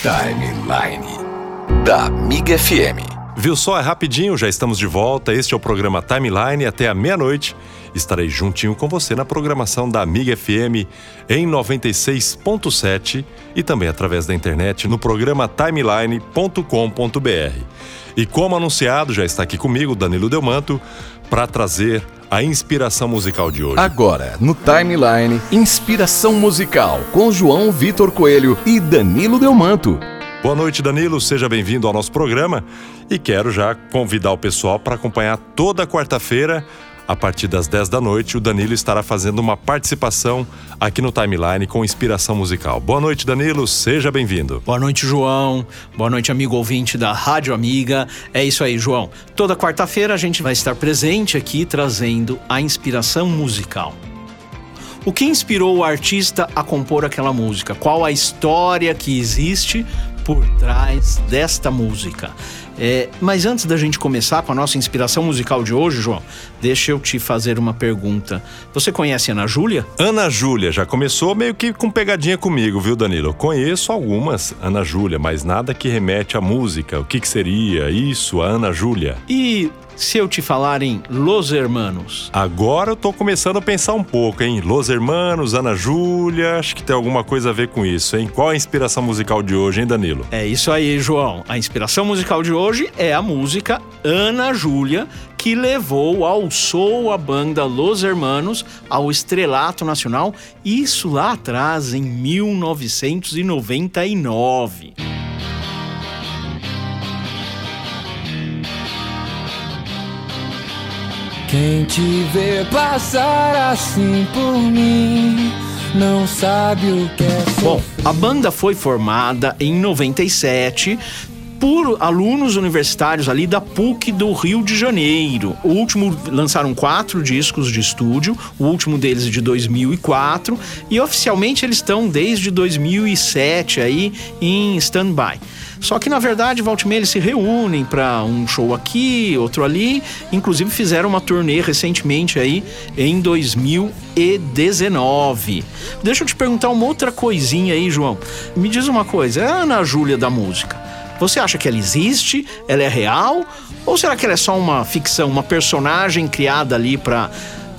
Timeline da Amiga FM. Viu só? É rapidinho, já estamos de volta. Este é o programa Timeline até a meia-noite. Estarei juntinho com você na programação da Amiga FM em 96.7 e também através da internet no programa timeline.com.br. E como anunciado, já está aqui comigo Danilo Delmanto para trazer a inspiração musical de hoje. Agora, no Timeline, inspiração musical com João Vitor Coelho e Danilo Delmanto. Boa noite, Danilo. Seja bem-vindo ao nosso programa e quero já convidar o pessoal para acompanhar toda quarta-feira a partir das 10 da noite, o Danilo estará fazendo uma participação aqui no Timeline com inspiração musical. Boa noite, Danilo, seja bem-vindo. Boa noite, João. Boa noite, amigo ouvinte da Rádio Amiga. É isso aí, João. Toda quarta-feira a gente vai estar presente aqui trazendo a inspiração musical. O que inspirou o artista a compor aquela música? Qual a história que existe por trás desta música? É, mas antes da gente começar com a nossa inspiração musical de hoje, João, deixa eu te fazer uma pergunta. Você conhece Ana Júlia? Ana Júlia já começou meio que com pegadinha comigo, viu, Danilo? Eu conheço algumas Ana Júlia, mas nada que remete à música. O que, que seria isso, a Ana Júlia? E se eu te falar em Los Hermanos? Agora eu tô começando a pensar um pouco, hein? Los Hermanos, Ana Júlia, acho que tem alguma coisa a ver com isso, hein? Qual a inspiração musical de hoje, hein, Danilo? É isso aí, João. A inspiração musical de hoje é a música Ana Júlia, que levou ao Soul a banda Los Hermanos ao estrelato nacional, isso lá atrás, em 1999. Quem te vê passar assim por mim não sabe o que é sofrer. Bom, a banda foi formada em 97 por alunos universitários ali da PUC do Rio de Janeiro. O último lançaram quatro discos de estúdio, o último deles de 2004 e oficialmente eles estão desde 2007 aí em stand-by. Só que na verdade, volta e se reúnem para um show aqui, outro ali. Inclusive fizeram uma turnê recentemente aí em 2019. Deixa eu te perguntar uma outra coisinha aí, João. Me diz uma coisa, é a Ana Júlia da música. Você acha que ela existe? Ela é real? Ou será que ela é só uma ficção, uma personagem criada ali para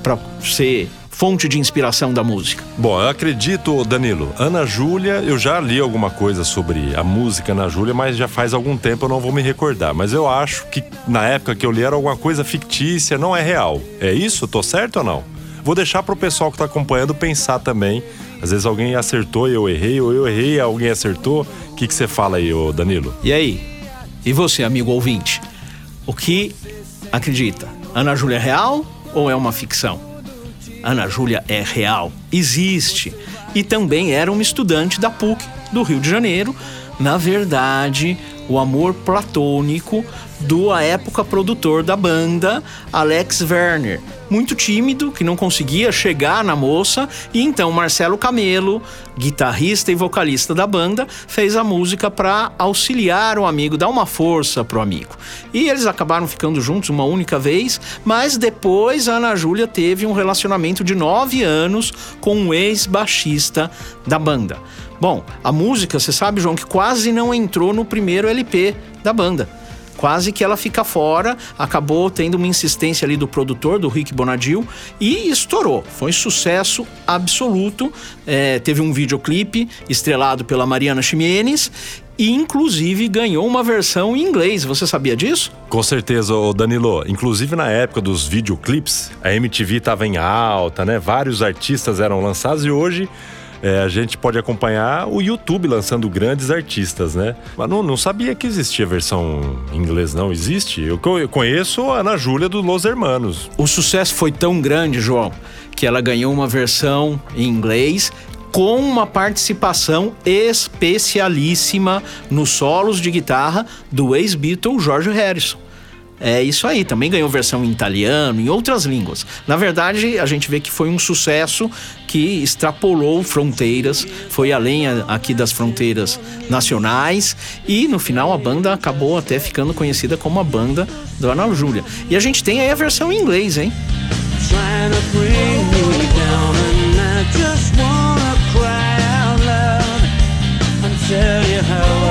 para ser fonte de inspiração da música? Bom, eu acredito, Danilo. Ana Júlia, eu já li alguma coisa sobre a música Ana Júlia, mas já faz algum tempo eu não vou me recordar. Mas eu acho que na época que eu li era alguma coisa fictícia, não é real. É isso? Tô certo ou não? Vou deixar pro pessoal que tá acompanhando pensar também. Às vezes alguém acertou e eu errei, ou eu errei e alguém acertou. O que, que você fala aí, ô Danilo? E aí? E você, amigo ouvinte? O que acredita? Ana Júlia é real ou é uma ficção? Ana Júlia é real, existe. E também era uma estudante da PUC do Rio de Janeiro. Na verdade, o amor platônico do à época produtor da banda, Alex Werner. Muito tímido, que não conseguia chegar na moça, e então Marcelo Camelo, guitarrista e vocalista da banda, fez a música para auxiliar o amigo, dar uma força pro amigo. E eles acabaram ficando juntos uma única vez, mas depois a Ana Júlia teve um relacionamento de nove anos com um ex-baixista da banda. Bom, a música, você sabe, João, que quase não entrou no primeiro LP da banda quase que ela fica fora, acabou tendo uma insistência ali do produtor, do Rick Bonadil, e estourou. Foi sucesso absoluto. É, teve um videoclipe estrelado pela Mariana Ximenes e inclusive ganhou uma versão em inglês. Você sabia disso? Com certeza, Danilo. Inclusive na época dos videoclips, a MTV estava em alta, né? Vários artistas eram lançados e hoje é, a gente pode acompanhar o YouTube lançando grandes artistas, né? Mas não, não sabia que existia versão em inglês, não. Existe? Eu, eu conheço a Ana Júlia do Los Hermanos. O sucesso foi tão grande, João, que ela ganhou uma versão em inglês com uma participação especialíssima nos solos de guitarra do ex-Beatle George Harrison. É isso aí, também ganhou versão em italiano, em outras línguas. Na verdade, a gente vê que foi um sucesso que extrapolou fronteiras, foi além aqui das fronteiras nacionais e no final a banda acabou até ficando conhecida como a banda do Ana Júlia. E a gente tem aí a versão em inglês, hein? You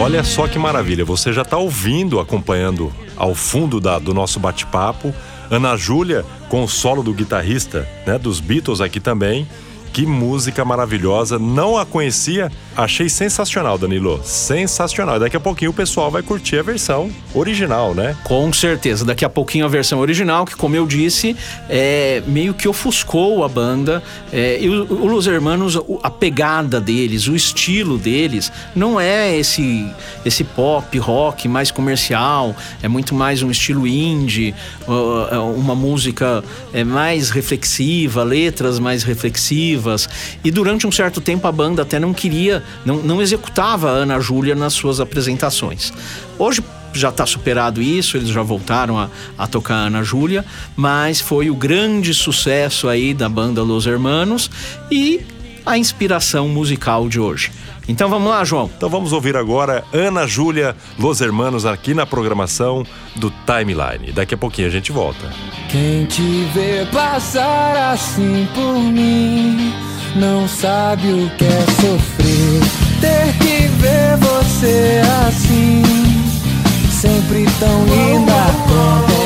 Olha só que maravilha, você já está ouvindo, acompanhando ao fundo da, do nosso bate-papo, Ana Júlia com o solo do guitarrista, né, dos Beatles aqui também, que música maravilhosa. Não a conhecia, achei sensacional, Danilo. Sensacional. Daqui a pouquinho o pessoal vai curtir a versão original, né? Com certeza. Daqui a pouquinho a versão original, que, como eu disse, é, meio que ofuscou a banda. É, e o, o Los Hermanos, a pegada deles, o estilo deles, não é esse, esse pop, rock mais comercial. É muito mais um estilo indie, uma música é, mais reflexiva, letras mais reflexivas e durante um certo tempo a banda até não queria, não, não executava a Ana Júlia nas suas apresentações. Hoje já está superado isso, eles já voltaram a, a tocar Ana Júlia, mas foi o grande sucesso aí da banda Los Hermanos e a inspiração musical de hoje. Então vamos lá, João. Então vamos ouvir agora Ana Júlia, Los Hermanos aqui na programação do Timeline. Daqui a pouquinho a gente volta. Quem te vê passar assim por mim não sabe o que é sofrer. Ter que ver você assim, sempre tão linda. Contemplar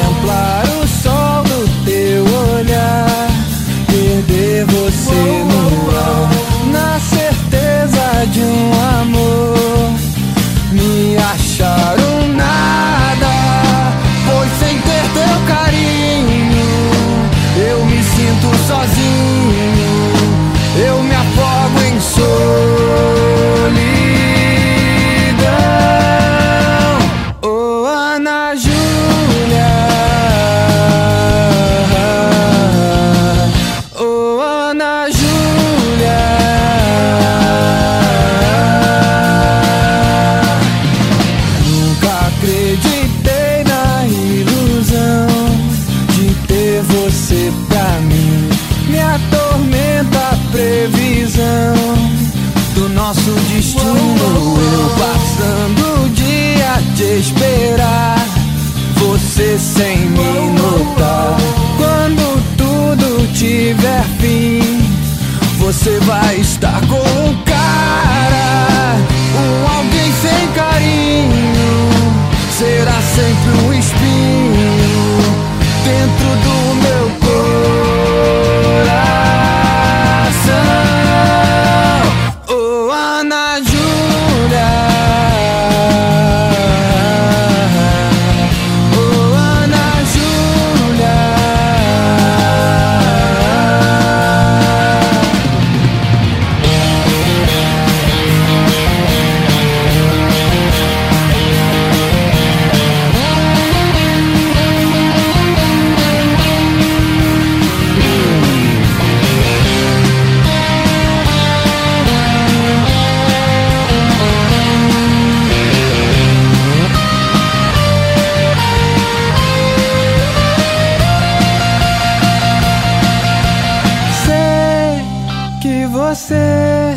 você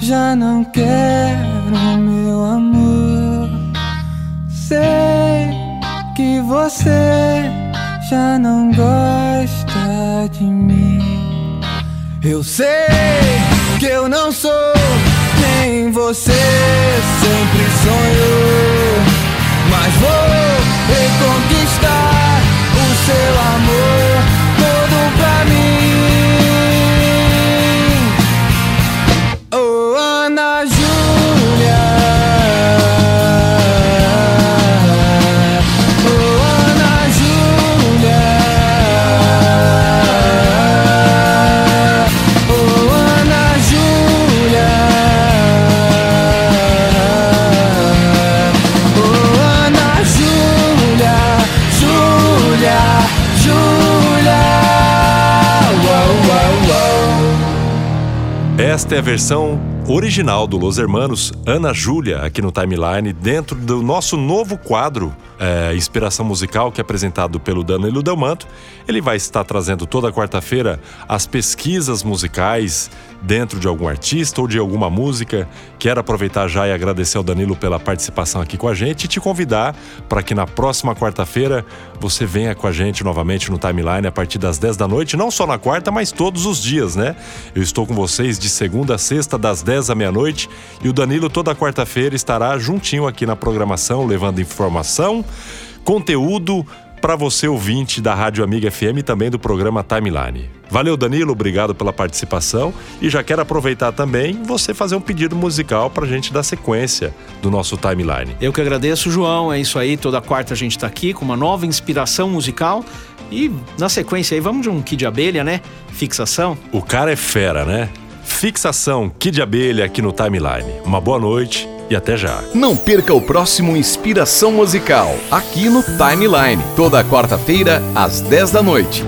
já não quer o meu amor. Sei que você já não gosta de mim. Eu sei que eu não sou quem você sempre sonhou. Esta é a versão original do Los Hermanos, Ana Júlia, aqui no Timeline, dentro do nosso novo quadro é, Inspiração Musical, que é apresentado pelo Danilo Delmanto. Ele vai estar trazendo toda quarta-feira as pesquisas musicais dentro de algum artista ou de alguma música, quero aproveitar já e agradecer ao Danilo pela participação aqui com a gente e te convidar para que na próxima quarta-feira você venha com a gente novamente no timeline a partir das 10 da noite, não só na quarta, mas todos os dias, né? Eu estou com vocês de segunda a sexta, das 10 à meia-noite, e o Danilo toda quarta-feira estará juntinho aqui na programação, levando informação, conteúdo para você ouvinte da Rádio Amiga FM e também do programa Timeline. Valeu, Danilo, obrigado pela participação e já quero aproveitar também você fazer um pedido musical para a gente dar sequência do nosso Timeline. Eu que agradeço, João. É isso aí. Toda quarta a gente está aqui com uma nova inspiração musical. E na sequência aí, vamos de um Kid Abelha, né? Fixação. O cara é fera, né? Fixação Kid Abelha aqui no Timeline. Uma boa noite e até já. Não perca o próximo Inspiração Musical, aqui no Timeline, toda quarta-feira, às 10 da noite.